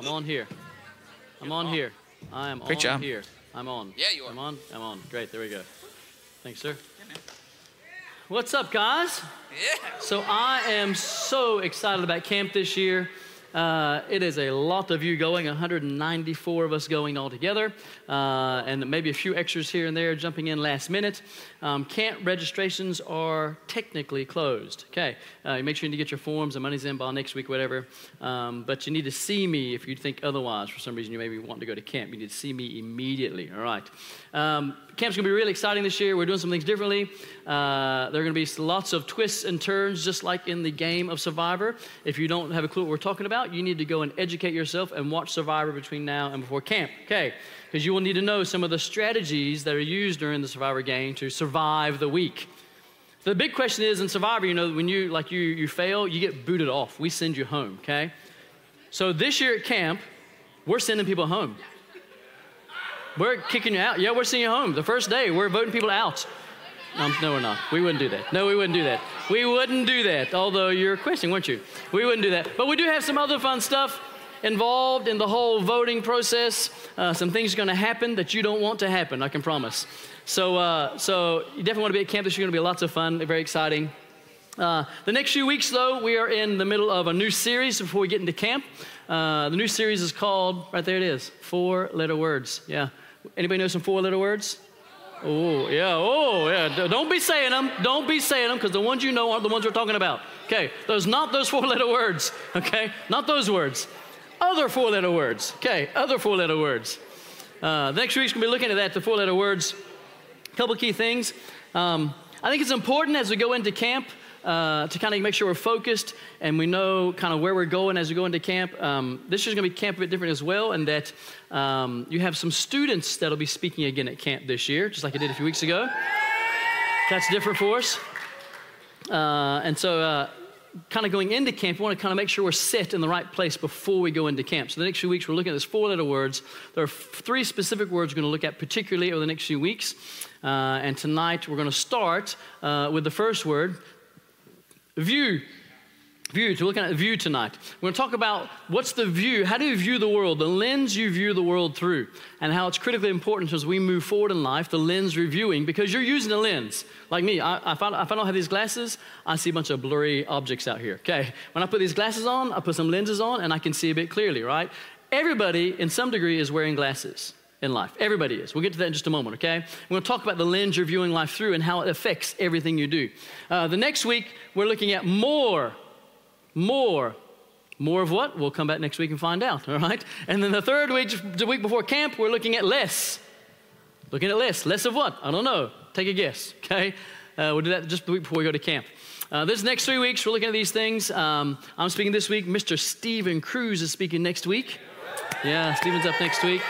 I'm on here. I'm on here. I am Great on job. here. I'm on. Yeah, you are. I'm on. I'm on. Great. There we go. Thanks, sir. What's up, guys? Yeah. So I am so excited about camp this year. Uh, it is a lot of you going, 194 of us going all together, uh, and maybe a few extras here and there jumping in last minute. Um, camp registrations are technically closed. Okay, uh, make sure you get your forms. The money's in by next week, whatever. Um, but you need to see me if you think otherwise. For some reason, you maybe want to go to camp. You need to see me immediately. All right. Um, camp's going to be really exciting this year. We're doing some things differently. Uh, there are going to be lots of twists and turns, just like in the game of Survivor. If you don't have a clue what we're talking about, you need to go and educate yourself and watch Survivor between now and before camp. Okay? Because you will need to know some of the strategies that are used during the Survivor game to survive the week. The big question is in Survivor, you know, when you like you you fail, you get booted off. We send you home. Okay? So this year at camp, we're sending people home. We're kicking you out. Yeah, we're sending you home. The first day, we're voting people out. Um, no, we're not. We wouldn't do that. No, we wouldn't do that. We wouldn't do that. Although you're questioning, weren't you? We wouldn't do that. But we do have some other fun stuff involved in the whole voting process. Uh, some things are going to happen that you don't want to happen. I can promise. So, uh, so you definitely want to be at camp. This is going to be lots of fun. Very exciting. Uh, the next few weeks, though, we are in the middle of a new series before we get into camp. Uh, the new series is called, right there it is, Four Letter Words. Yeah. Anybody know some four letter words? Oh, yeah. Oh, yeah. Don't be saying them. Don't be saying them because the ones you know aren't the ones we're talking about. Okay. Those, not those four letter words. Okay. Not those words. Other four letter words. Okay. Other four letter words. Uh, next week's going to be looking at that, the four letter words. A couple key things. Um, I think it's important as we go into camp uh, to kind of make sure we're focused and we know kind of where we're going as we go into camp. Um, this year's going to be camp a bit different as well, in that um, you have some students that'll be speaking again at camp this year, just like I did a few weeks ago. That's different for us. Uh, and so, uh, kind of going into camp, we want to kind of make sure we're set in the right place before we go into camp. So, the next few weeks, we're looking at this four letter words. There are three specific words we're going to look at, particularly over the next few weeks. Uh, and tonight, we're going to start uh, with the first word view. View. So, we're looking at view tonight. We're going to talk about what's the view, how do you view the world, the lens you view the world through, and how it's critically important as we move forward in life, the lens reviewing, because you're using a lens. Like me, I, if, I, if I don't have these glasses, I see a bunch of blurry objects out here. Okay. When I put these glasses on, I put some lenses on, and I can see a bit clearly, right? Everybody, in some degree, is wearing glasses in life. Everybody is. We'll get to that in just a moment, okay? We're going to talk about the lens you're viewing life through and how it affects everything you do. Uh, the next week, we're looking at more. More. More of what? We'll come back next week and find out, all right? And then the third week, the week before camp, we're looking at less. Looking at less. Less of what? I don't know. Take a guess, okay? Uh, we'll do that just the week before we go to camp. Uh, this next three weeks, we're looking at these things. Um, I'm speaking this week. Mr. Stephen Cruz is speaking next week. Yeah, Stephen's up next week.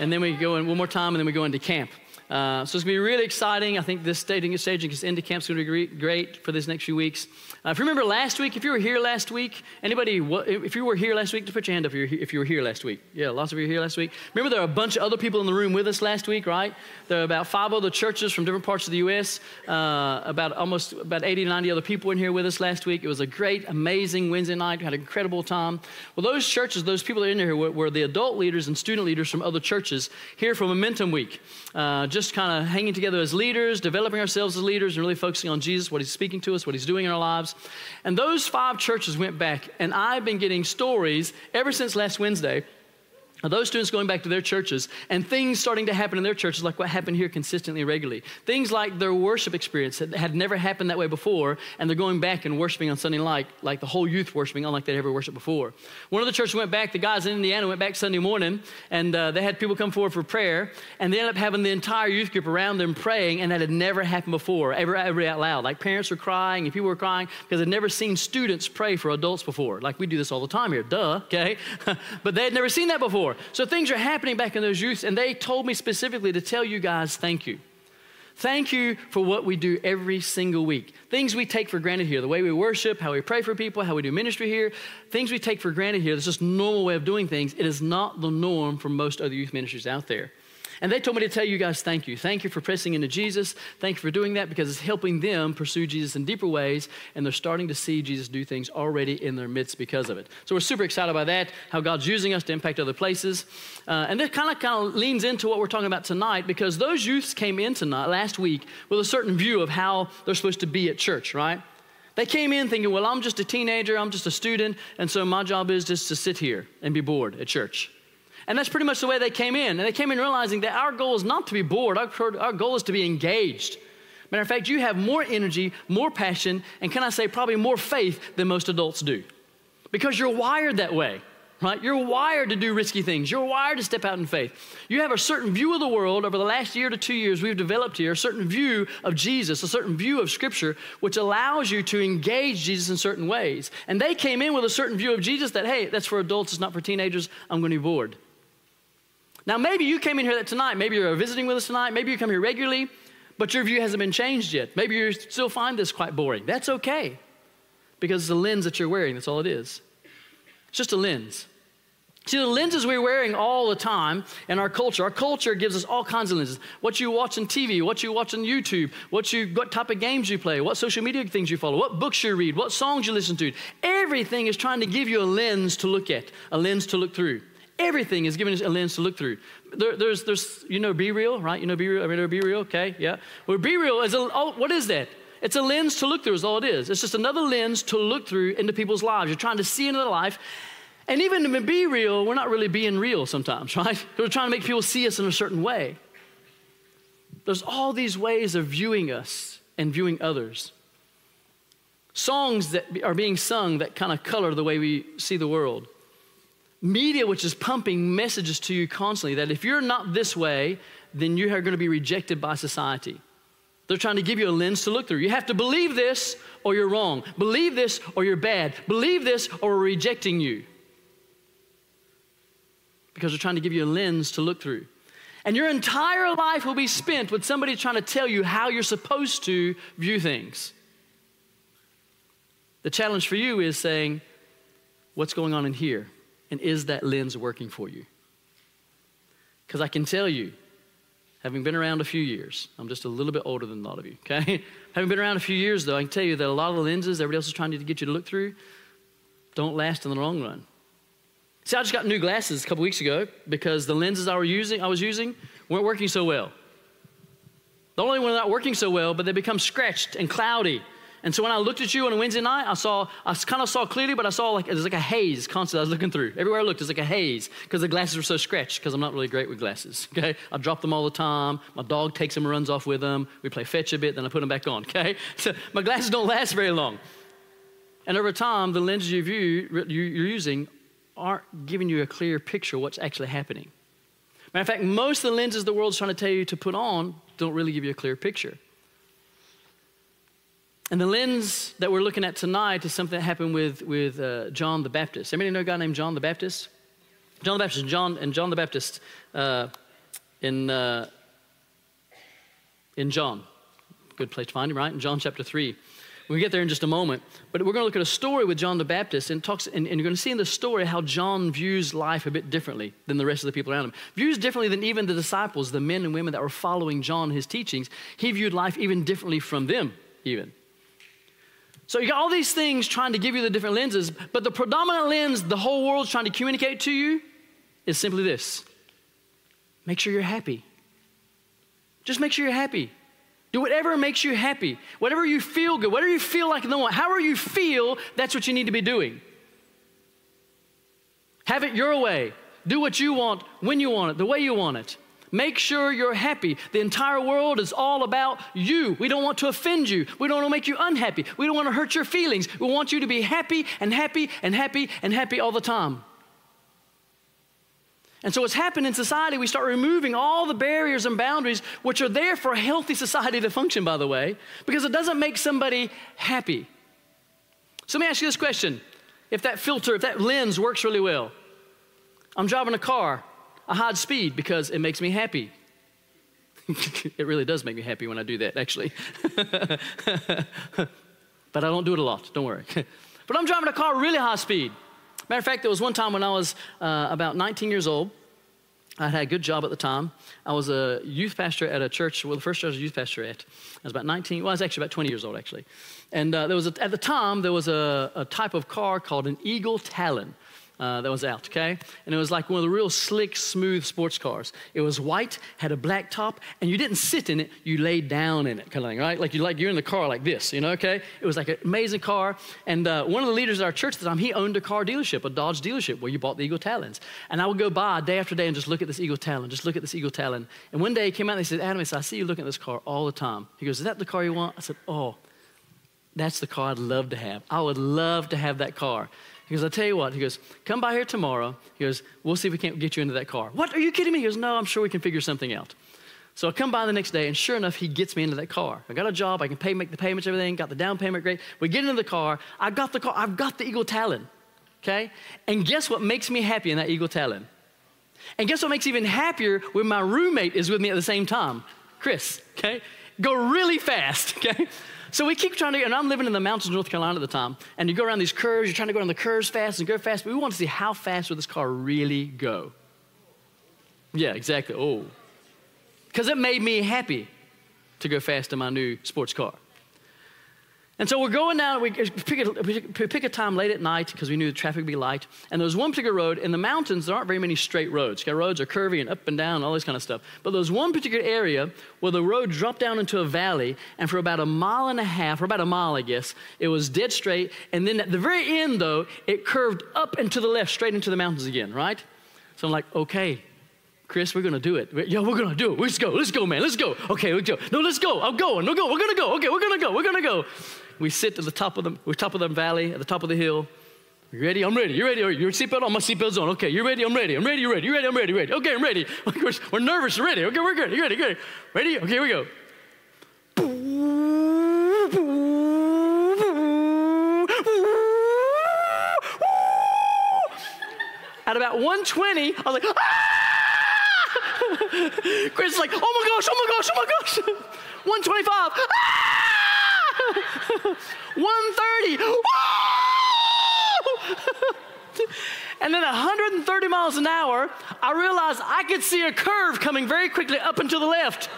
And then we go in one more time, and then we go into camp. Uh, so it's going to be really exciting. I think this staging, staging is into camp is going to be great, for these next few weeks. Uh, if you remember last week, if you were here last week, anybody, if you were here last week, just put your hand up if you, were, if you were here last week. Yeah, lots of you were here last week. Remember, there are a bunch of other people in the room with us last week, right? There are about five other churches from different parts of the U.S. Uh, about almost about 80, to 90 other people in here with us last week. It was a great, amazing Wednesday night. We had an incredible time. Well, those churches, those people that are in here were, were the adult leaders and student leaders from other churches here for Momentum Week. Uh, just kind of hanging together as leaders, developing ourselves as leaders, and really focusing on Jesus, what He's speaking to us, what He's doing in our lives. And those five churches went back, and I've been getting stories ever since last Wednesday those students going back to their churches and things starting to happen in their churches, like what happened here consistently, and regularly. Things like their worship experience that had never happened that way before, and they're going back and worshiping on Sunday night, like the whole youth worshiping, unlike they'd ever worshiped before. One of the churches went back, the guys in Indiana went back Sunday morning, and uh, they had people come forward for prayer, and they ended up having the entire youth group around them praying, and that had never happened before, ever, ever out loud. Like parents were crying, and people were crying because they'd never seen students pray for adults before. Like we do this all the time here, duh, okay? but they had never seen that before. So things are happening back in those youth, and they told me specifically to tell you guys thank you. Thank you for what we do every single week. Things we take for granted here, the way we worship, how we pray for people, how we do ministry here, things we take for granted here. It's just normal way of doing things. It is not the norm for most other youth ministries out there. And they told me to tell you guys thank you. Thank you for pressing into Jesus. Thank you for doing that because it's helping them pursue Jesus in deeper ways, and they're starting to see Jesus do things already in their midst because of it. So we're super excited by that, how God's using us to impact other places. Uh, and this kind of kind of leans into what we're talking about tonight because those youths came in tonight last week with a certain view of how they're supposed to be at church, right? They came in thinking, well, I'm just a teenager, I'm just a student, and so my job is just to sit here and be bored at church. And that's pretty much the way they came in. And they came in realizing that our goal is not to be bored, our, our goal is to be engaged. Matter of fact, you have more energy, more passion, and can I say, probably more faith than most adults do. Because you're wired that way right? You're wired to do risky things. You're wired to step out in faith. You have a certain view of the world over the last year to two years we've developed here, a certain view of Jesus, a certain view of Scripture, which allows you to engage Jesus in certain ways. And they came in with a certain view of Jesus that, hey, that's for adults, it's not for teenagers, I'm going to be bored. Now, maybe you came in here tonight, maybe you're visiting with us tonight, maybe you come here regularly, but your view hasn't been changed yet. Maybe you still find this quite boring. That's okay, because it's the lens that you're wearing, that's all it is. It's just a lens. See, the lenses we're wearing all the time in our culture, our culture gives us all kinds of lenses. What you watch on TV, what you watch on YouTube, what, you, what type of games you play, what social media things you follow, what books you read, what songs you listen to. Everything is trying to give you a lens to look at, a lens to look through. Everything is giving us a lens to look through. There, there's, there's, you know, be real, right? You know be real. I mean, be real. okay, yeah. Well, be real is a, oh, what is that? It's a lens to look through, is all it is. It's just another lens to look through into people's lives. You're trying to see into their life and even to be real, we're not really being real sometimes, right? We're trying to make people see us in a certain way. There's all these ways of viewing us and viewing others. Songs that are being sung that kind of color the way we see the world. Media, which is pumping messages to you constantly that if you're not this way, then you are going to be rejected by society. They're trying to give you a lens to look through. You have to believe this or you're wrong. Believe this or you're bad. Believe this or we're rejecting you because they're trying to give you a lens to look through. And your entire life will be spent with somebody trying to tell you how you're supposed to view things. The challenge for you is saying, what's going on in here? And is that lens working for you? Because I can tell you, having been around a few years, I'm just a little bit older than a lot of you, okay? having been around a few years, though, I can tell you that a lot of the lenses everybody else is trying to get you to look through don't last in the long run. See, I just got new glasses a couple weeks ago because the lenses I, were using, I was using weren't working so well. Not only they not working so well, but they become scratched and cloudy. And so when I looked at you on a Wednesday night, I saw, I kind of saw clearly, but I saw like, it was like a haze constantly I was looking through. Everywhere I looked, it was like a haze because the glasses were so scratched because I'm not really great with glasses, okay? I drop them all the time. My dog takes them and runs off with them. We play fetch a bit, then I put them back on, okay? So my glasses don't last very long. And over time, the lenses you view, you're using aren't giving you a clear picture of what's actually happening. Matter of fact, most of the lenses the world's trying to tell you to put on don't really give you a clear picture. And the lens that we're looking at tonight is something that happened with, with uh, John the Baptist. Anybody know a guy named John the Baptist? John the Baptist, John, and John the Baptist uh, in, uh, in John. Good place to find him, right? In John chapter 3. We'll get there in just a moment. But we're going to look at a story with John the Baptist and, talks, and, and you're going to see in the story how John views life a bit differently than the rest of the people around him. Views differently than even the disciples, the men and women that were following John, his teachings. He viewed life even differently from them, even. So you got all these things trying to give you the different lenses, but the predominant lens the whole world's trying to communicate to you is simply this make sure you're happy. Just make sure you're happy. Do whatever makes you happy, whatever you feel good, whatever you feel like in the moment, however you feel, that's what you need to be doing. Have it your way. Do what you want, when you want it, the way you want it. Make sure you're happy. The entire world is all about you. We don't want to offend you. We don't want to make you unhappy. We don't want to hurt your feelings. We want you to be happy and happy and happy and happy all the time. And so, what's happened in society, we start removing all the barriers and boundaries which are there for a healthy society to function, by the way, because it doesn't make somebody happy. So, let me ask you this question if that filter, if that lens works really well, I'm driving a car, I hide speed because it makes me happy. it really does make me happy when I do that, actually. but I don't do it a lot, don't worry. but I'm driving a car really high speed. Matter of fact, there was one time when I was uh, about 19 years old, I had a good job at the time. I was a youth pastor at a church, well, the first church I was a youth pastor at. I was about 19, well, I was actually about 20 years old, actually. And uh, there was a, at the time, there was a, a type of car called an Eagle Talon uh, that was out, okay? And it was like one of the real slick, smooth sports cars. It was white, had a black top, and you didn't sit in it, you laid down in it, kind of thing, right? Like, you, like you're in the car like this, you know, okay? It was like an amazing car. And uh, one of the leaders at our church at the time, he owned a car dealership, a Dodge dealership where you bought the Eagle Talons. And I would go by day after day and just look at this Eagle Talon, just look at this Eagle Talon. And one day he came out and he said, Adam, he said, I see you looking at this car all the time. He goes, Is that the car you want? I said, Oh, that's the car I'd love to have. I would love to have that car. He goes, I'll tell you what. He goes, come by here tomorrow. He goes, we'll see if we can't get you into that car. What? Are you kidding me? He goes, no, I'm sure we can figure something out. So I come by the next day, and sure enough, he gets me into that car. I got a job. I can pay, make the payments, everything. Got the down payment great. We get into the car. I got the car. I've got the Eagle Talon. Okay? And guess what makes me happy in that Eagle Talon? And guess what makes even happier when my roommate is with me at the same time? Chris. Okay? Go really fast. Okay? So we keep trying to, and I'm living in the mountains of North Carolina at the time, and you go around these curves, you're trying to go around the curves fast and go fast, but we want to see how fast will this car really go. Yeah, exactly. Oh. Because it made me happy to go fast in my new sports car. And so we're going down, we pick a, pick a time late at night because we knew the traffic would be light. And there was one particular road. In the mountains, there aren't very many straight roads. Okay, roads are curvy and up and down, and all this kind of stuff. But there was one particular area where the road dropped down into a valley, and for about a mile and a half, or about a mile, I guess, it was dead straight. And then at the very end, though, it curved up and to the left, straight into the mountains again, right? So I'm like, okay, Chris, we're gonna do it. Yeah, we're gonna do it. Let's go. Let's go, man. Let's go. Okay, let's go. No, let's go. I'm going. No, go. We're gonna go. Okay, we're gonna go. We're gonna go. We sit at the top of the, we're top of the valley, at the top of the hill. You ready? I'm ready. You ready? Your seatbelt on? My seatbelt's on. Okay, you ready? I'm ready. I'm ready. You ready? You ready? I'm ready. Ready? Okay, I'm ready. We're nervous. We're ready. Okay, we're good. You ready? Good. Ready? Okay, here we go. At about 120, I was like, ah! Chris is like, oh my gosh, oh my gosh, oh my gosh. 125, ah! 130. and then 130 miles an hour, I realized I could see a curve coming very quickly up and to the left.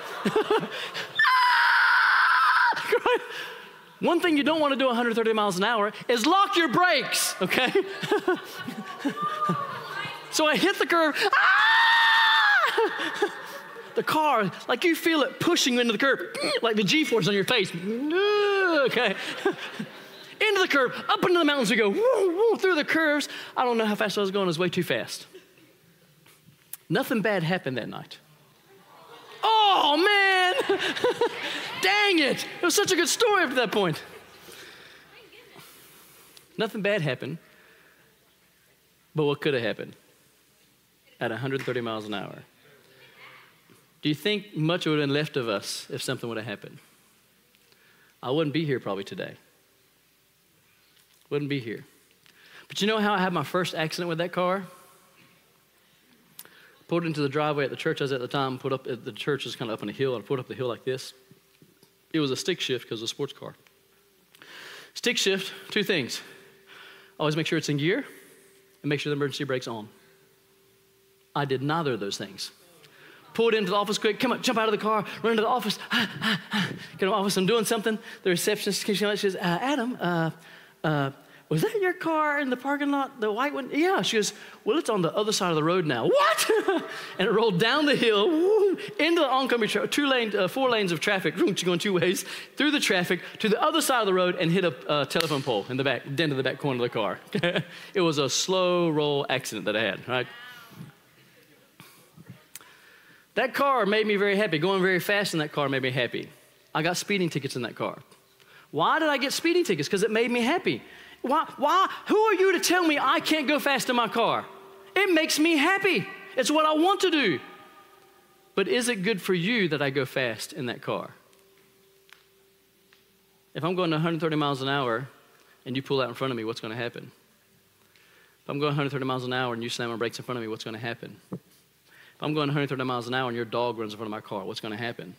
One thing you don't want to do 130 miles an hour is lock your brakes, okay? so I hit the curve. Ah! the car, like you feel it pushing you into the curb, like the G force on your face. Okay. into the curve, up into the mountains we go, woo, woo, through the curves. I don't know how fast I was going, it was way too fast. Nothing bad happened that night. Oh, man! Dang it! It was such a good story up to that point. Nothing bad happened, but what could have happened at 130 miles an hour? Do you think much would have been left of us if something would have happened? I wouldn't be here probably today. Wouldn't be here. But you know how I had my first accident with that car? Pulled into the driveway at the church I was at the time, put up, the church was kind of up on a hill, and I put up the hill like this. It was a stick shift because it was a sports car. Stick shift, two things. Always make sure it's in gear and make sure the emergency brake's on. I did neither of those things pulled into the office quick, come on, jump out of the car, run into the office, get in the office, I'm doing something. The receptionist comes out, she says, uh, Adam, uh, uh, was that your car in the parking lot, the white one? Yeah. She goes, well, it's on the other side of the road now. What? and it rolled down the hill into the oncoming tra- two lane, uh, four lanes of traffic, going two ways, through the traffic to the other side of the road and hit a uh, telephone pole in the back, dent in the back corner of the car. it was a slow roll accident that I had, right? That car made me very happy. Going very fast in that car made me happy. I got speeding tickets in that car. Why did I get speeding tickets? Because it made me happy. Why, why? Who are you to tell me I can't go fast in my car? It makes me happy. It's what I want to do. But is it good for you that I go fast in that car? If I'm going 130 miles an hour and you pull out in front of me, what's going to happen? If I'm going 130 miles an hour and you slam on brakes in front of me, what's going to happen? I'm going 130 miles an hour and your dog runs in front of my car, what's going to happen?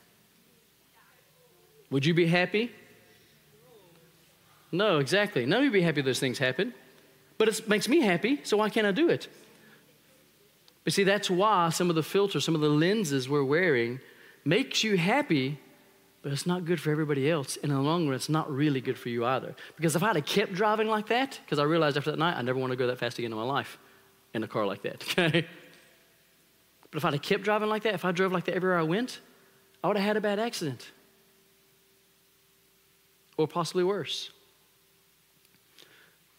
Would you be happy? No, exactly. None of you be happy those things happen. But it makes me happy, so why can't I do it? But see, that's why some of the filters, some of the lenses we're wearing makes you happy, but it's not good for everybody else. And in the long run, it's not really good for you either. Because if I'd have kept driving like that, because I realized after that night, I never want to go that fast again in my life in a car like that, okay? But if I'd have kept driving like that, if I drove like that everywhere I went, I would have had a bad accident. Or possibly worse.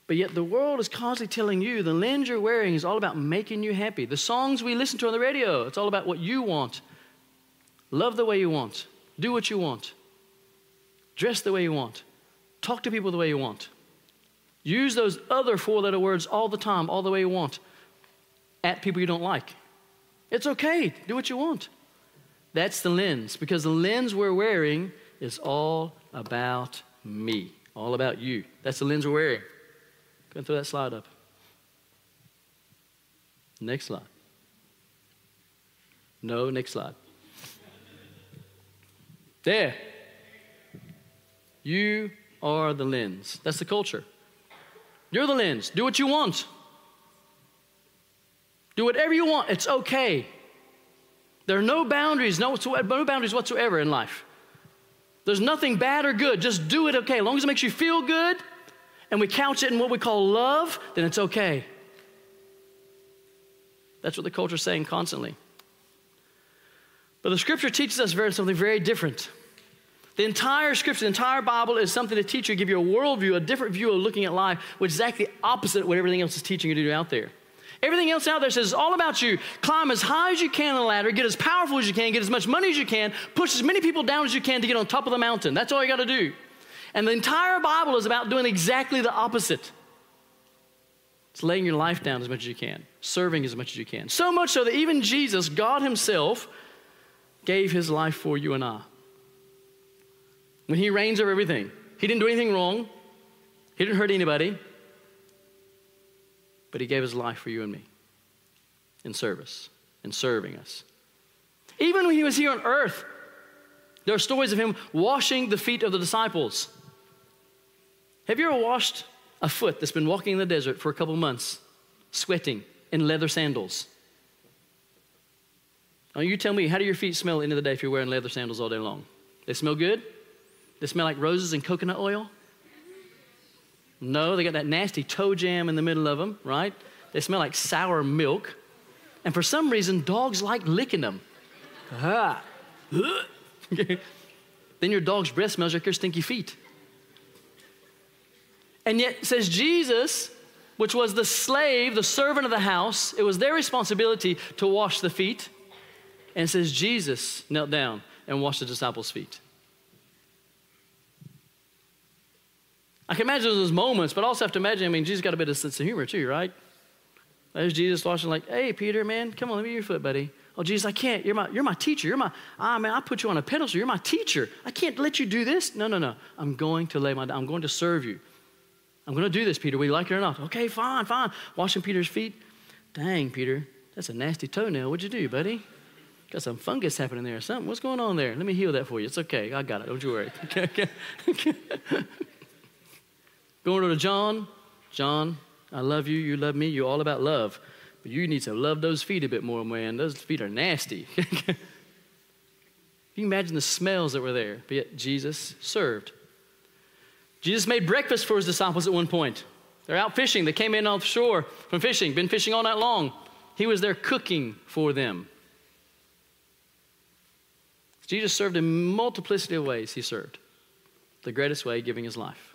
But yet the world is constantly telling you the lens you're wearing is all about making you happy. The songs we listen to on the radio, it's all about what you want. Love the way you want. Do what you want. Dress the way you want. Talk to people the way you want. Use those other four letter words all the time, all the way you want, at people you don't like. It's okay. Do what you want. That's the lens, because the lens we're wearing is all about me, all about you. That's the lens we're wearing. Go and throw that slide up. Next slide. No, next slide. There. You are the lens. That's the culture. You're the lens. Do what you want. Do whatever you want. It's okay. There are no boundaries, no, no boundaries whatsoever in life. There's nothing bad or good. Just do it okay. As long as it makes you feel good and we couch it in what we call love, then it's okay. That's what the culture is saying constantly. But the scripture teaches us very, something very different. The entire scripture, the entire Bible is something to teach you, give you a worldview, a different view of looking at life, which is exactly opposite of what everything else is teaching you to do out there. Everything else out there says it's all about you. Climb as high as you can on the ladder, get as powerful as you can, get as much money as you can, push as many people down as you can to get on top of the mountain. That's all you got to do. And the entire Bible is about doing exactly the opposite. It's laying your life down as much as you can, serving as much as you can. So much so that even Jesus, God Himself, gave His life for you and I. When He reigns over everything, He didn't do anything wrong, He didn't hurt anybody, but He gave His life for you and me in service, in serving us. Even when He was here on earth, there are stories of Him washing the feet of the disciples. Have you ever washed a foot that's been walking in the desert for a couple months, sweating in leather sandals? Now, you tell me, how do your feet smell at the end of the day if you're wearing leather sandals all day long? They smell good? They smell like roses and coconut oil? No, they got that nasty toe jam in the middle of them, right? They smell like sour milk. And for some reason, dogs like licking them. Then your dog's breath smells like your stinky feet. And yet, says Jesus, which was the slave, the servant of the house, it was their responsibility to wash the feet. And says Jesus knelt down and washed the disciples' feet. I can imagine those moments, but I also have to imagine, I mean, Jesus got a bit of sense of humor too, right? There's Jesus washing, like, hey, Peter, man, come on, let me your foot, buddy. Oh, Jesus, I can't. You're my, you're my teacher. You're my, ah, man, I put you on a pedestal. You're my teacher. I can't let you do this. No, no, no. I'm going to lay my, I'm going to serve you. I'm going to do this, Peter, whether you like it or not. Okay, fine, fine. Washing Peter's feet. Dang, Peter, that's a nasty toenail. What'd you do, buddy? Got some fungus happening there or something. What's going on there? Let me heal that for you. It's okay. I got it. Don't you worry. Okay, okay. Going to John. John, I love you. You love me. You're all about love. But you need to love those feet a bit more, man. Those feet are nasty. Can you imagine the smells that were there, but yet Jesus served. Jesus made breakfast for his disciples at one point. They're out fishing. They came in off shore from fishing, been fishing all night long. He was there cooking for them. Jesus served in multiplicity of ways, he served. The greatest way, giving his life.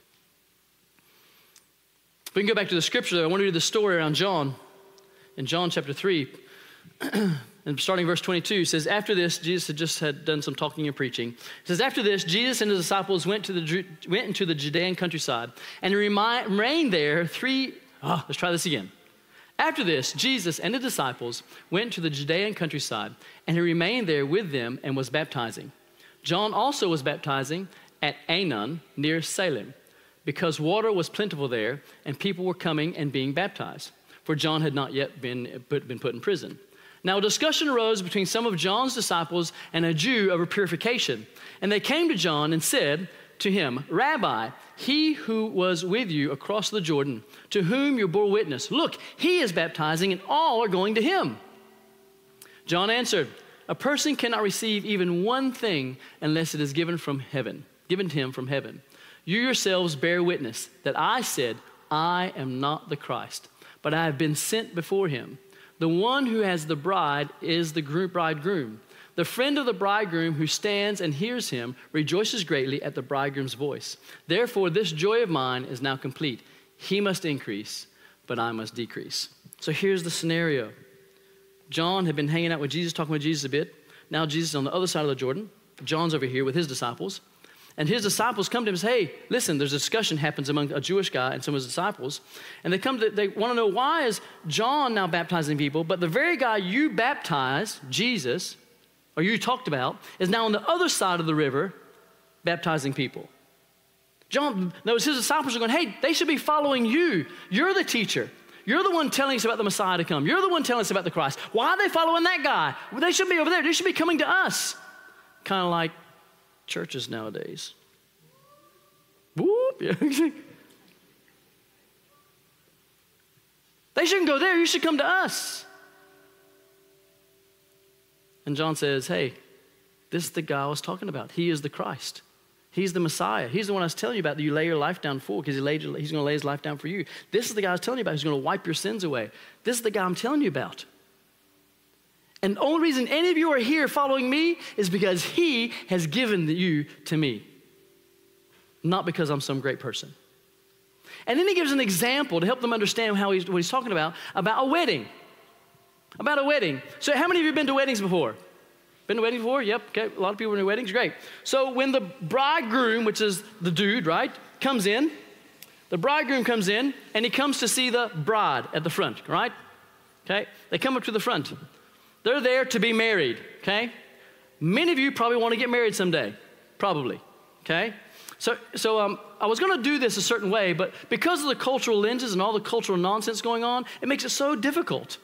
We can go back to the scripture, though. I want to read the story around John. In John chapter 3, and starting verse 22 says, After this, Jesus had just had done some talking and preaching. It says, After this, Jesus and his disciples went, to the, went into the Judean countryside and he remained there three, oh, let's try this again. After this, Jesus and the disciples went to the Judean countryside, and he remained there with them and was baptizing. John also was baptizing at Aenon near Salem because water was plentiful there and people were coming and being baptized, for John had not yet been put, been put in prison. Now, a discussion arose between some of John's disciples and a Jew over purification. And they came to John and said to him, Rabbi, he who was with you across the Jordan, to whom you bore witness, look, he is baptizing and all are going to him. John answered, A person cannot receive even one thing unless it is given from heaven, given to him from heaven. You yourselves bear witness that I said, I am not the Christ, but I have been sent before him. The one who has the bride is the bridegroom. The friend of the bridegroom who stands and hears him rejoices greatly at the bridegroom's voice. Therefore, this joy of mine is now complete. He must increase, but I must decrease. So here's the scenario John had been hanging out with Jesus, talking with Jesus a bit. Now Jesus is on the other side of the Jordan. John's over here with his disciples. And his disciples come to him and say, hey, listen, there's a discussion happens among a Jewish guy and some of his disciples. And they come to, they want to know why is John now baptizing people, but the very guy you baptized, Jesus, or you talked about, is now on the other side of the river baptizing people. John, those his disciples are going, hey, they should be following you. You're the teacher. You're the one telling us about the Messiah to come. You're the one telling us about the Christ. Why are they following that guy? Well, they should be over there. They should be coming to us. Kind of like churches nowadays. Whoop. they shouldn't go there. You should come to us. And John says, Hey, this is the guy I was talking about. He is the Christ. He's the Messiah. He's the one I was telling you about that you lay your life down for because he he's going to lay his life down for you. This is the guy I was telling you about who's going to wipe your sins away. This is the guy I'm telling you about. And the only reason any of you are here following me is because he has given you to me, not because I'm some great person. And then he gives an example to help them understand how he's, what he's talking about about a wedding. About a wedding. So, how many of you have been to weddings before? Been to weddings before? Yep. Okay. A lot of people in weddings. Great. So, when the bridegroom, which is the dude, right, comes in, the bridegroom comes in and he comes to see the bride at the front, right? Okay. They come up to the front. They're there to be married, okay? Many of you probably want to get married someday, probably, okay? So, so um, I was going to do this a certain way, but because of the cultural lenses and all the cultural nonsense going on, it makes it so difficult.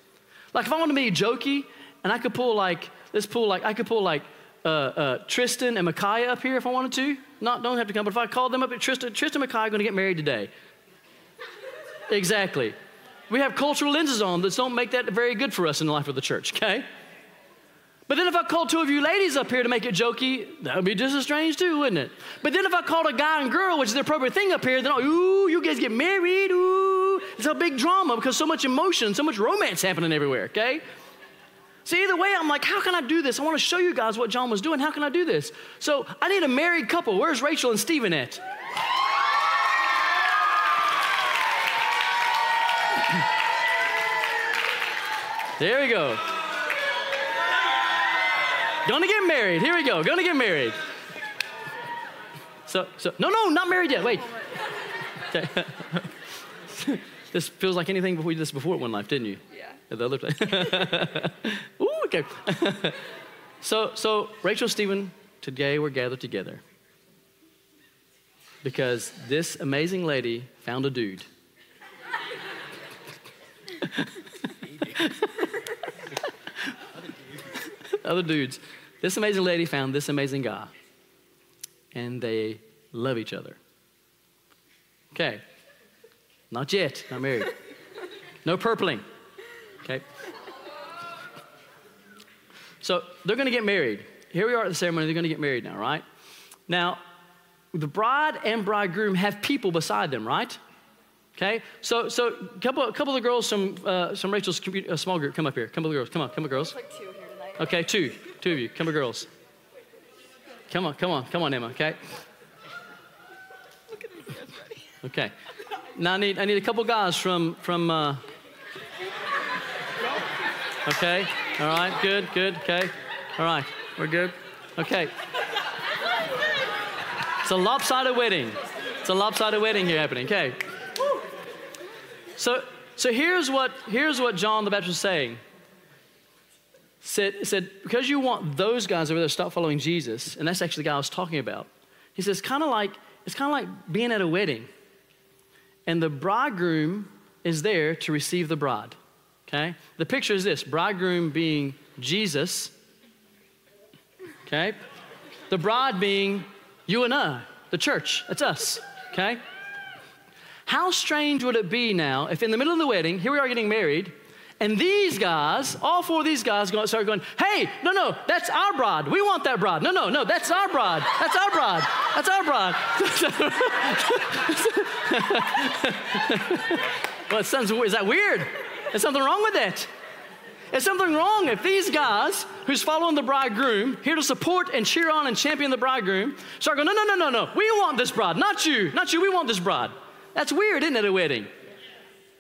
Like if I want to be jokey, and I could pull like, let's pull like, I could pull like uh, uh, Tristan and Micaiah up here if I wanted to. Not, don't have to come, but if I called them up, Tristan, Tristan and Micaiah are going to get married today. exactly. We have cultural lenses on that don't make that very good for us in the life of the church, okay? But then if I called two of you ladies up here to make it jokey, that would be just as strange too, wouldn't it? But then if I called a guy and girl, which is the appropriate thing up here, then, oh, ooh, you guys get married, ooh. It's a big drama because so much emotion, so much romance happening everywhere, okay? See, either way, I'm like, how can I do this? I want to show you guys what John was doing. How can I do this? So I need a married couple. Where's Rachel and Stephen at? There we go. Gonna get married. Here we go. Gonna get married. So, so no, no, not married yet. Wait. Okay. this feels like anything did this before One Life, didn't you? Yeah. At the other place. Ooh, okay. so, so Rachel, Stephen, today we're gathered together because this amazing lady found a dude. Other dudes. This amazing lady found this amazing guy, and they love each other. Okay. Not yet, not married. No purpling. Okay. So they're going to get married. Here we are at the ceremony. They're going to get married now, right? Now, the bride and bridegroom have people beside them, right? Okay, so so a couple a couple of the girls from uh, from Rachel's uh, small group come up here. Couple of girls, come on, come on, girls. Like two. Okay, two, two of you, come on, girls. Come on, come on, come on, Emma. Okay. Look at these guys ready. Okay. Now I need I need a couple guys from from. Uh, okay. All right. Good. Good. Okay. All right. We're good. Okay. It's a lopsided wedding. It's a lopsided wedding here happening. Okay. So, so here's, what, here's what John the Baptist is saying. Said, said, because you want those guys over there to stop following Jesus, and that's actually the guy I was talking about. He says, kind of like, it's kind of like being at a wedding, and the bridegroom is there to receive the bride. Okay? The picture is this bridegroom being Jesus, okay? The bride being you and I, the church. It's us, okay? How strange would it be now if in the middle of the wedding, here we are getting married, And these guys, all four of these guys, start going, hey, no, no, that's our bride. We want that bride. No, no, no, that's our bride. That's our bride. That's our bride. well, it sounds, is that weird? Is something wrong with that? Is something wrong if these guys who's following the bridegroom, here to support and cheer on and champion the bridegroom, start going, no, no, no, no, no, we want this bride, not you, not you, we want this bride. That's weird, isn't it, a wedding?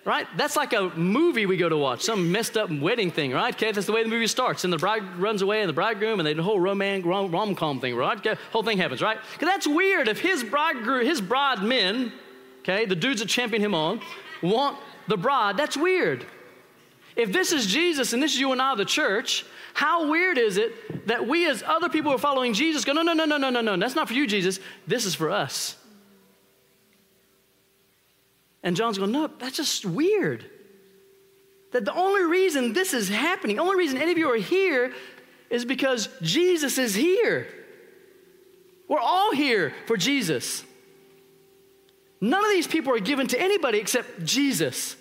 Right? That's like a movie we go to watch, some messed up wedding thing, right? Okay, that's the way the movie starts. And the bride runs away and the bridegroom and the whole romantic rom com thing, right? Okay, whole thing happens, right? Because that's weird if his bridegroom, his bride men, okay, the dudes that champion him on, want the bride. That's weird. If this is Jesus and this is you and I, the church, how weird is it that we, as other people who are following Jesus, go, no, no, no, no, no, no, no, that's not for you, Jesus. This is for us. And John's going, no, that's just weird. That the only reason this is happening, the only reason any of you are here is because Jesus is here. We're all here for Jesus. None of these people are given to anybody except Jesus.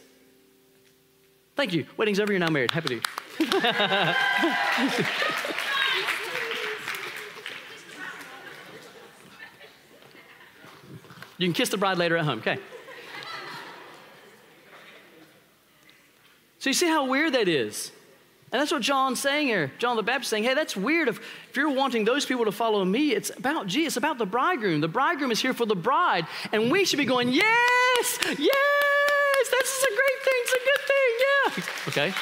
Thank you. Wedding's over, you're now married. Happy to. you can kiss the bride later at home, okay? So you see how weird that is. And that's what John's saying here. John the Baptist saying, hey, that's weird. If, if you're wanting those people to follow me, it's about Jesus, it's about the bridegroom. The bridegroom is here for the bride. And we should be going, yes, yes, that's a great thing, it's a good thing, yeah. Okay?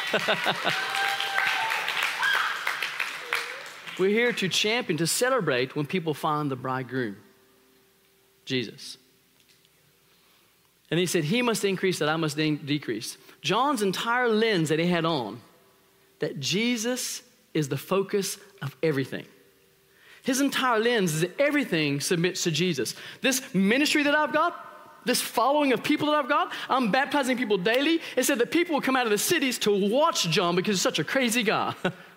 We're here to champion, to celebrate when people find the bridegroom, Jesus. And he said, He must increase, that I must de- decrease. John's entire lens that he had on, that Jesus is the focus of everything. His entire lens is that everything submits to Jesus. This ministry that I've got, this following of people that I've got, I'm baptizing people daily. It said that people will come out of the cities to watch John because he's such a crazy guy.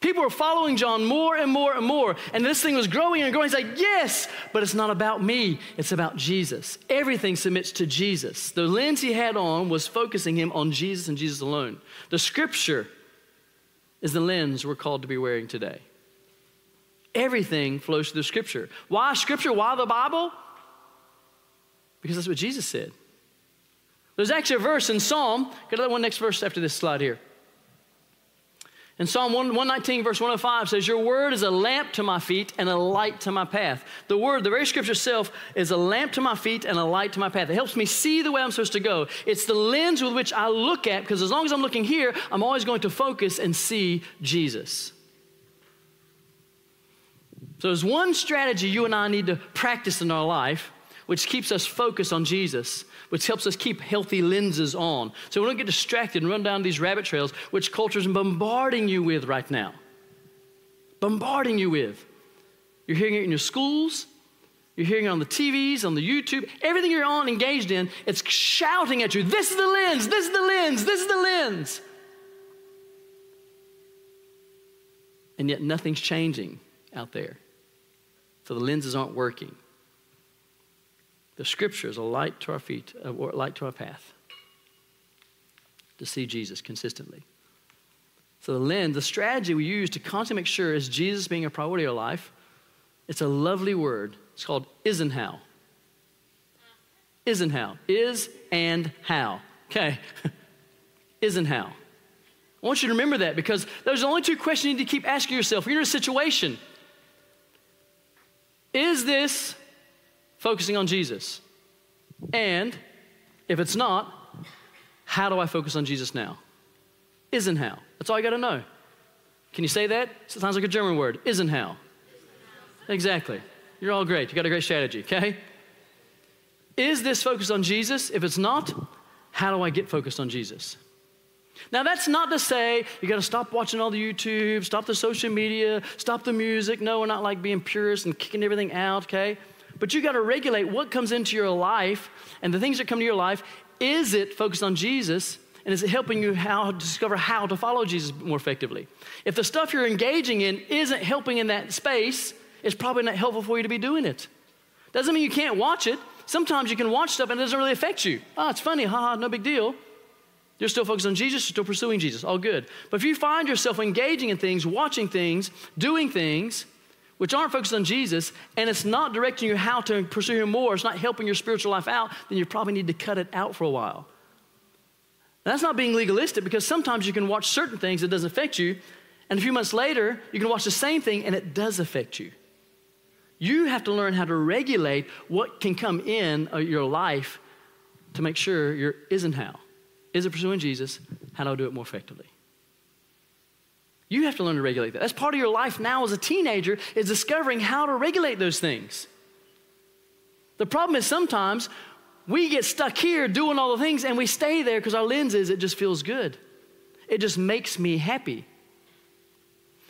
People were following John more and more and more. And this thing was growing and growing. He's like, yes, but it's not about me, it's about Jesus. Everything submits to Jesus. The lens he had on was focusing him on Jesus and Jesus alone. The scripture is the lens we're called to be wearing today. Everything flows through the scripture. Why scripture? Why the Bible? Because that's what Jesus said. There's actually a verse in Psalm, go to that one next verse after this slide here. And Psalm 119, verse 105 says, Your word is a lamp to my feet and a light to my path. The word, the very scripture itself, is a lamp to my feet and a light to my path. It helps me see the way I'm supposed to go. It's the lens with which I look at, because as long as I'm looking here, I'm always going to focus and see Jesus. So there's one strategy you and I need to practice in our life, which keeps us focused on Jesus which helps us keep healthy lenses on. So we don't get distracted and run down these rabbit trails, which culture is bombarding you with right now. Bombarding you with. You're hearing it in your schools, you're hearing it on the TVs, on the YouTube, everything you're on engaged in, it's shouting at you, this is the lens, this is the lens, this is the lens. And yet nothing's changing out there. So the lenses aren't working. The scripture is a light to our feet, uh, a light to our path to see Jesus consistently. So the lens, the strategy we use to constantly make sure is Jesus being a priority of our life, it's a lovely word. It's called isn't how. Isn't how. Is and how. Okay. isn't how. I want you to remember that because those are the only two questions you need to keep asking yourself. You're in a situation, is this focusing on Jesus? And if it's not, how do I focus on Jesus now? Isn't how. That's all you got to know. Can you say that? It sounds like a German word. Isn't how. Exactly. You're all great. You got a great strategy, okay? Is this focused on Jesus? If it's not, how do I get focused on Jesus? Now, that's not to say you got to stop watching all the YouTube, stop the social media, stop the music. No, we're not like being purists and kicking everything out, okay? But you got to regulate what comes into your life and the things that come to your life. Is it focused on Jesus? And is it helping you how discover how to follow Jesus more effectively? If the stuff you're engaging in isn't helping in that space, it's probably not helpful for you to be doing it. Doesn't mean you can't watch it. Sometimes you can watch stuff and it doesn't really affect you. Oh, it's funny, haha, no big deal. You're still focused on Jesus, you're still pursuing Jesus, all good. But if you find yourself engaging in things, watching things, doing things, which aren't focused on Jesus, and it's not directing you how to pursue Him more, it's not helping your spiritual life out, then you probably need to cut it out for a while. that's not being legalistic because sometimes you can watch certain things that doesn't affect you, and a few months later, you can watch the same thing and it does affect you. You have to learn how to regulate what can come in uh, your life to make sure your isn't how. Is it pursuing Jesus? How do I do it more effectively? You have to learn to regulate that. That's part of your life now as a teenager is discovering how to regulate those things. The problem is sometimes we get stuck here doing all the things and we stay there because our lens is it just feels good. It just makes me happy.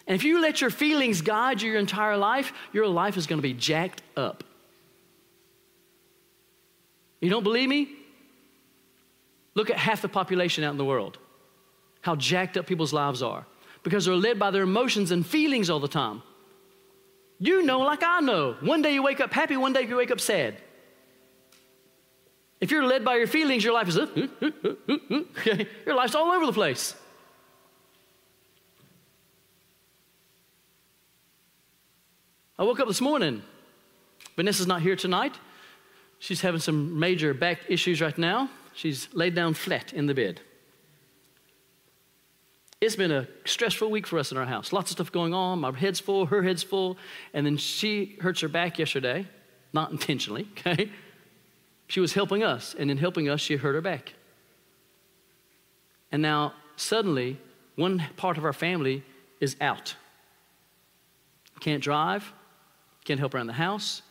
And if you let your feelings guide you your entire life, your life is going to be jacked up. You don't believe me? Look at half the population out in the world, how jacked up people's lives are because they're led by their emotions and feelings all the time. You know, like I know. One day you wake up happy, one day you wake up sad. If you're led by your feelings, your life is, uh, uh, uh, okay? your life's all over the place. I woke up this morning. Vanessa's not here tonight. She's having some major back issues right now. She's laid down flat in the bed. It's been a stressful week for us in our house. Lots of stuff going on. My head's full, her head's full. And then she hurts her back yesterday, not intentionally, okay? She was helping us, and in helping us, she hurt her back. And now, suddenly, one part of our family is out. Can't drive, can't help around the house,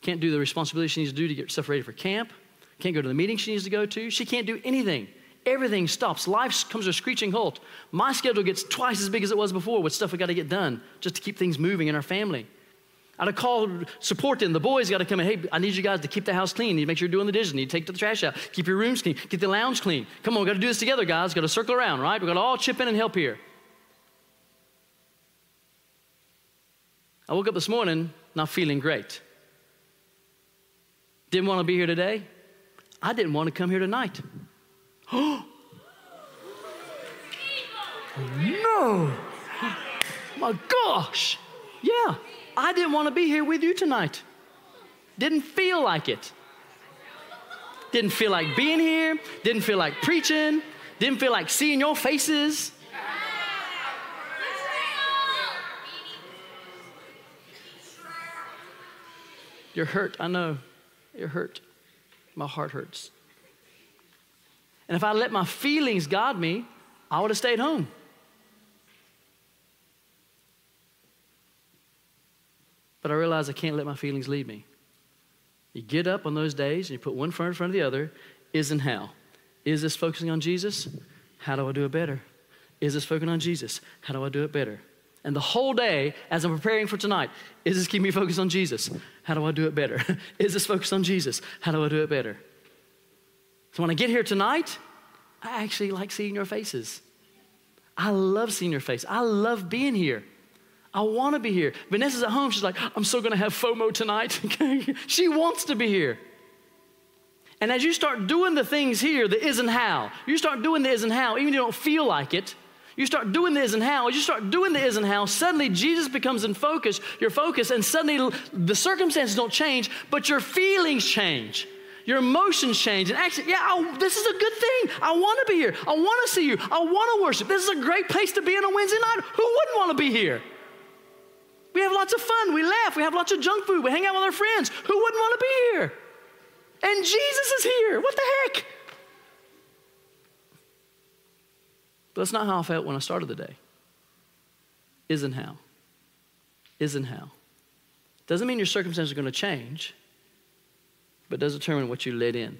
can't do the responsibility she needs to do to get stuff ready for camp, can't go to the meeting she needs to go to. She can't do anything everything stops. Life comes to a screeching halt. My schedule gets twice as big as it was before with stuff we got to get done just to keep things moving in our family. I'd have called support in. The boys got to come in. Hey, I need you guys to keep the house clean. You to make sure you're doing the dishes. You need to take the trash out. Keep your rooms clean. Get the lounge clean. Come on, we got to do this together, guys. Got to circle around, right? We got to all chip in and help here. I woke up this morning not feeling great. Didn't want to be here today. I didn't want to come here tonight. no! My gosh! Yeah, I didn't want to be here with you tonight. Didn't feel like it. Didn't feel like being here. Didn't feel like preaching. Didn't feel like seeing your faces. You're hurt, I know. You're hurt. My heart hurts. And if I let my feelings guide me, I would have stayed home. But I realize I can't let my feelings lead me. You get up on those days and you put one foot in front of the other. Is and how? Is this focusing on Jesus? How do I do it better? Is this focusing on Jesus? How do I do it better? And the whole day, as I'm preparing for tonight, is this keeping me focused on Jesus? How do I do it better? is this focused on Jesus? How do I do it better? So when I get here tonight, I actually like seeing your faces. I love seeing your face. I love being here. I want to be here. Vanessa's at home. She's like, I'm still going to have FOMO tonight. she wants to be here. And as you start doing the things here, the is and how, you start doing the is and how, even if you don't feel like it, you start doing the is and how, as you start doing the is and how, suddenly Jesus becomes in focus, your focus, and suddenly the circumstances don't change, but your feelings change your emotions change. And actually, yeah, I, this is a good thing. I want to be here. I want to see you. I want to worship. This is a great place to be on a Wednesday night. Who wouldn't want to be here? We have lots of fun. We laugh. We have lots of junk food. We hang out with our friends. Who wouldn't want to be here? And Jesus is here. What the heck? But that's not how I felt when I started the day. Isn't how. Isn't how. Doesn't mean your circumstances are going to change but does determine what you let in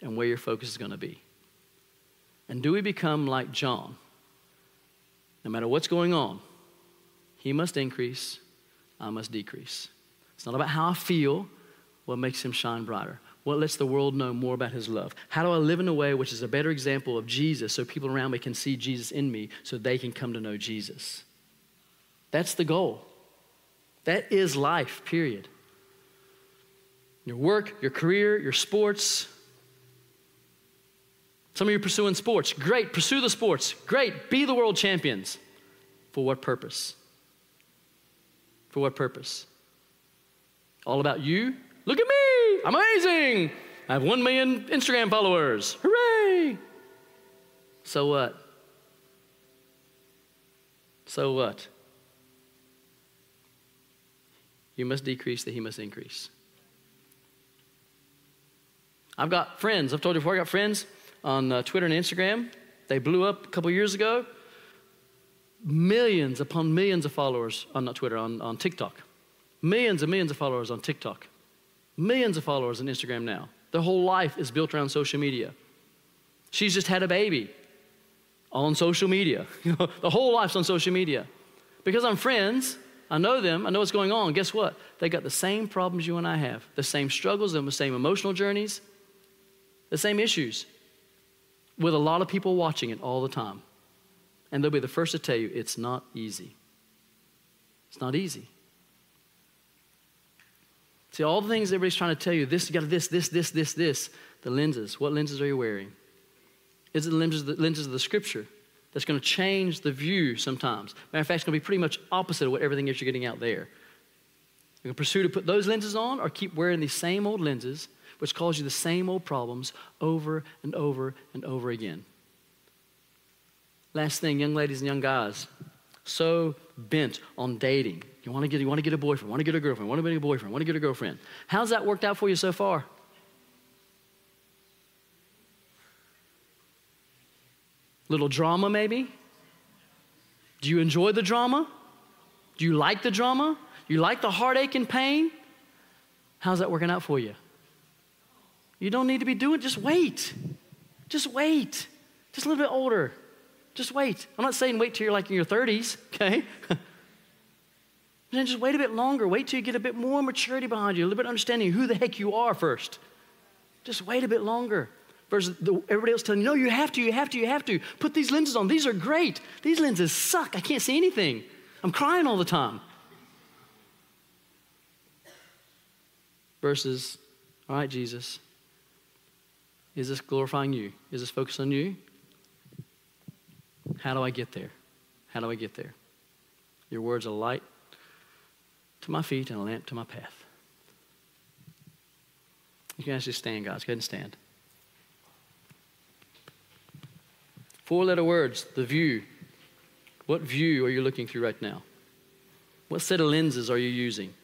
and where your focus is going to be. And do we become like John? No matter what's going on, he must increase, I must decrease. It's not about how I feel, what makes him shine brighter. What lets the world know more about his love? How do I live in a way which is a better example of Jesus so people around me can see Jesus in me so they can come to know Jesus? That's the goal. That is life, period your work, your career, your sports. Some of you are pursuing sports. Great, pursue the sports. Great, be the world champions. For what purpose? For what purpose? All about you? Look at me! I'm amazing! I have one million Instagram followers. Hooray! So what? So what? You must decrease that he must increase. I've got friends, I've told you before, I got friends on uh, Twitter and Instagram. They blew up a couple years ago. Millions upon millions of followers on not Twitter, on, on TikTok. Millions and millions of followers on TikTok. Millions of followers on Instagram now. Their whole life is built around social media. She's just had a baby on social media. the whole life's on social media. Because I'm friends, I know them, I know what's going on. Guess what? They got the same problems you and I have, the same struggles, and the same emotional journeys, the same issues, with a lot of people watching it all the time. And they'll be the first to tell you it's not easy. It's not easy. See, all the things everybody's trying to tell you this, you got this, this, this, this, this. The lenses. What lenses are you wearing? Is it the lenses, the lenses of the scripture that's going to change the view sometimes? Matter of fact, it's going to be pretty much opposite of what everything is you're getting out there. You can pursue to put those lenses on or keep wearing these same old lenses, which cause you the same old problems over and over and over again. Last thing, young ladies and young guys, so bent on dating. You want to get, you want to get a boyfriend, want to get a girlfriend, want to get a boyfriend, want to get a girlfriend. How's that worked out for you so far? Little drama, maybe? Do you enjoy the drama? Do you like the drama? You like the heartache and pain? How's that working out for you? You don't need to be doing just wait. Just wait. Just a little bit older. Just wait. I'm not saying wait till you're like in your 30s, okay? then just wait a bit longer. Wait till you get a bit more maturity behind you, a little bit understanding who the heck you are first. Just wait a bit longer. Versus the, everybody else telling you, no, you have to, you have to, you have to. Put these lenses on. These are great. These lenses suck. I can't see anything. I'm crying all the time. Versus, all right, Jesus, is this glorifying you? Is this focused on you? How do I get there? How do I get there? Your words are light to my feet and a lamp to my path. You can actually stand, guys. Go ahead and stand. Four letter words, the view. What view are you looking through right now? What set of lenses are you using?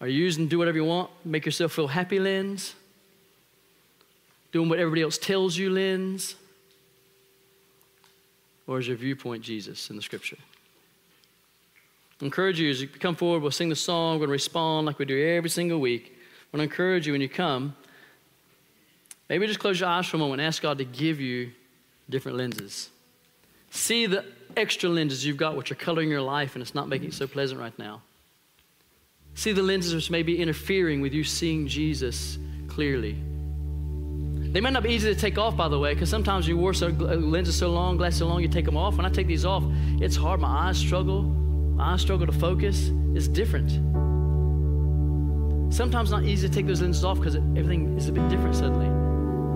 Are you using do whatever you want, make yourself feel happy lens? Doing what everybody else tells you lens? Or is your viewpoint Jesus in the scripture? I encourage you as you come forward, we'll sing the song, we're going to respond like we do every single week. I want to encourage you when you come, Maybe just close your eyes for a moment and ask God to give you different lenses. See the extra lenses you've got, which are coloring your life and it's not making it so pleasant right now. See the lenses which may be interfering with you seeing Jesus clearly. They might not be easy to take off, by the way, because sometimes you wore so, lenses so long, glasses so long, you take them off. When I take these off, it's hard. My eyes struggle. My eyes struggle to focus. It's different. Sometimes not easy to take those lenses off because everything is a bit different suddenly.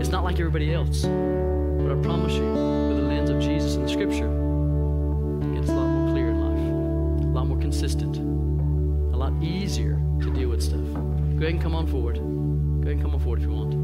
It's not like everybody else. But I promise you, with the lens of Jesus and the scripture, it gets a lot more clear in life, a lot more consistent, a lot easier to deal with stuff. Go ahead and come on forward. Go ahead and come on forward if you want.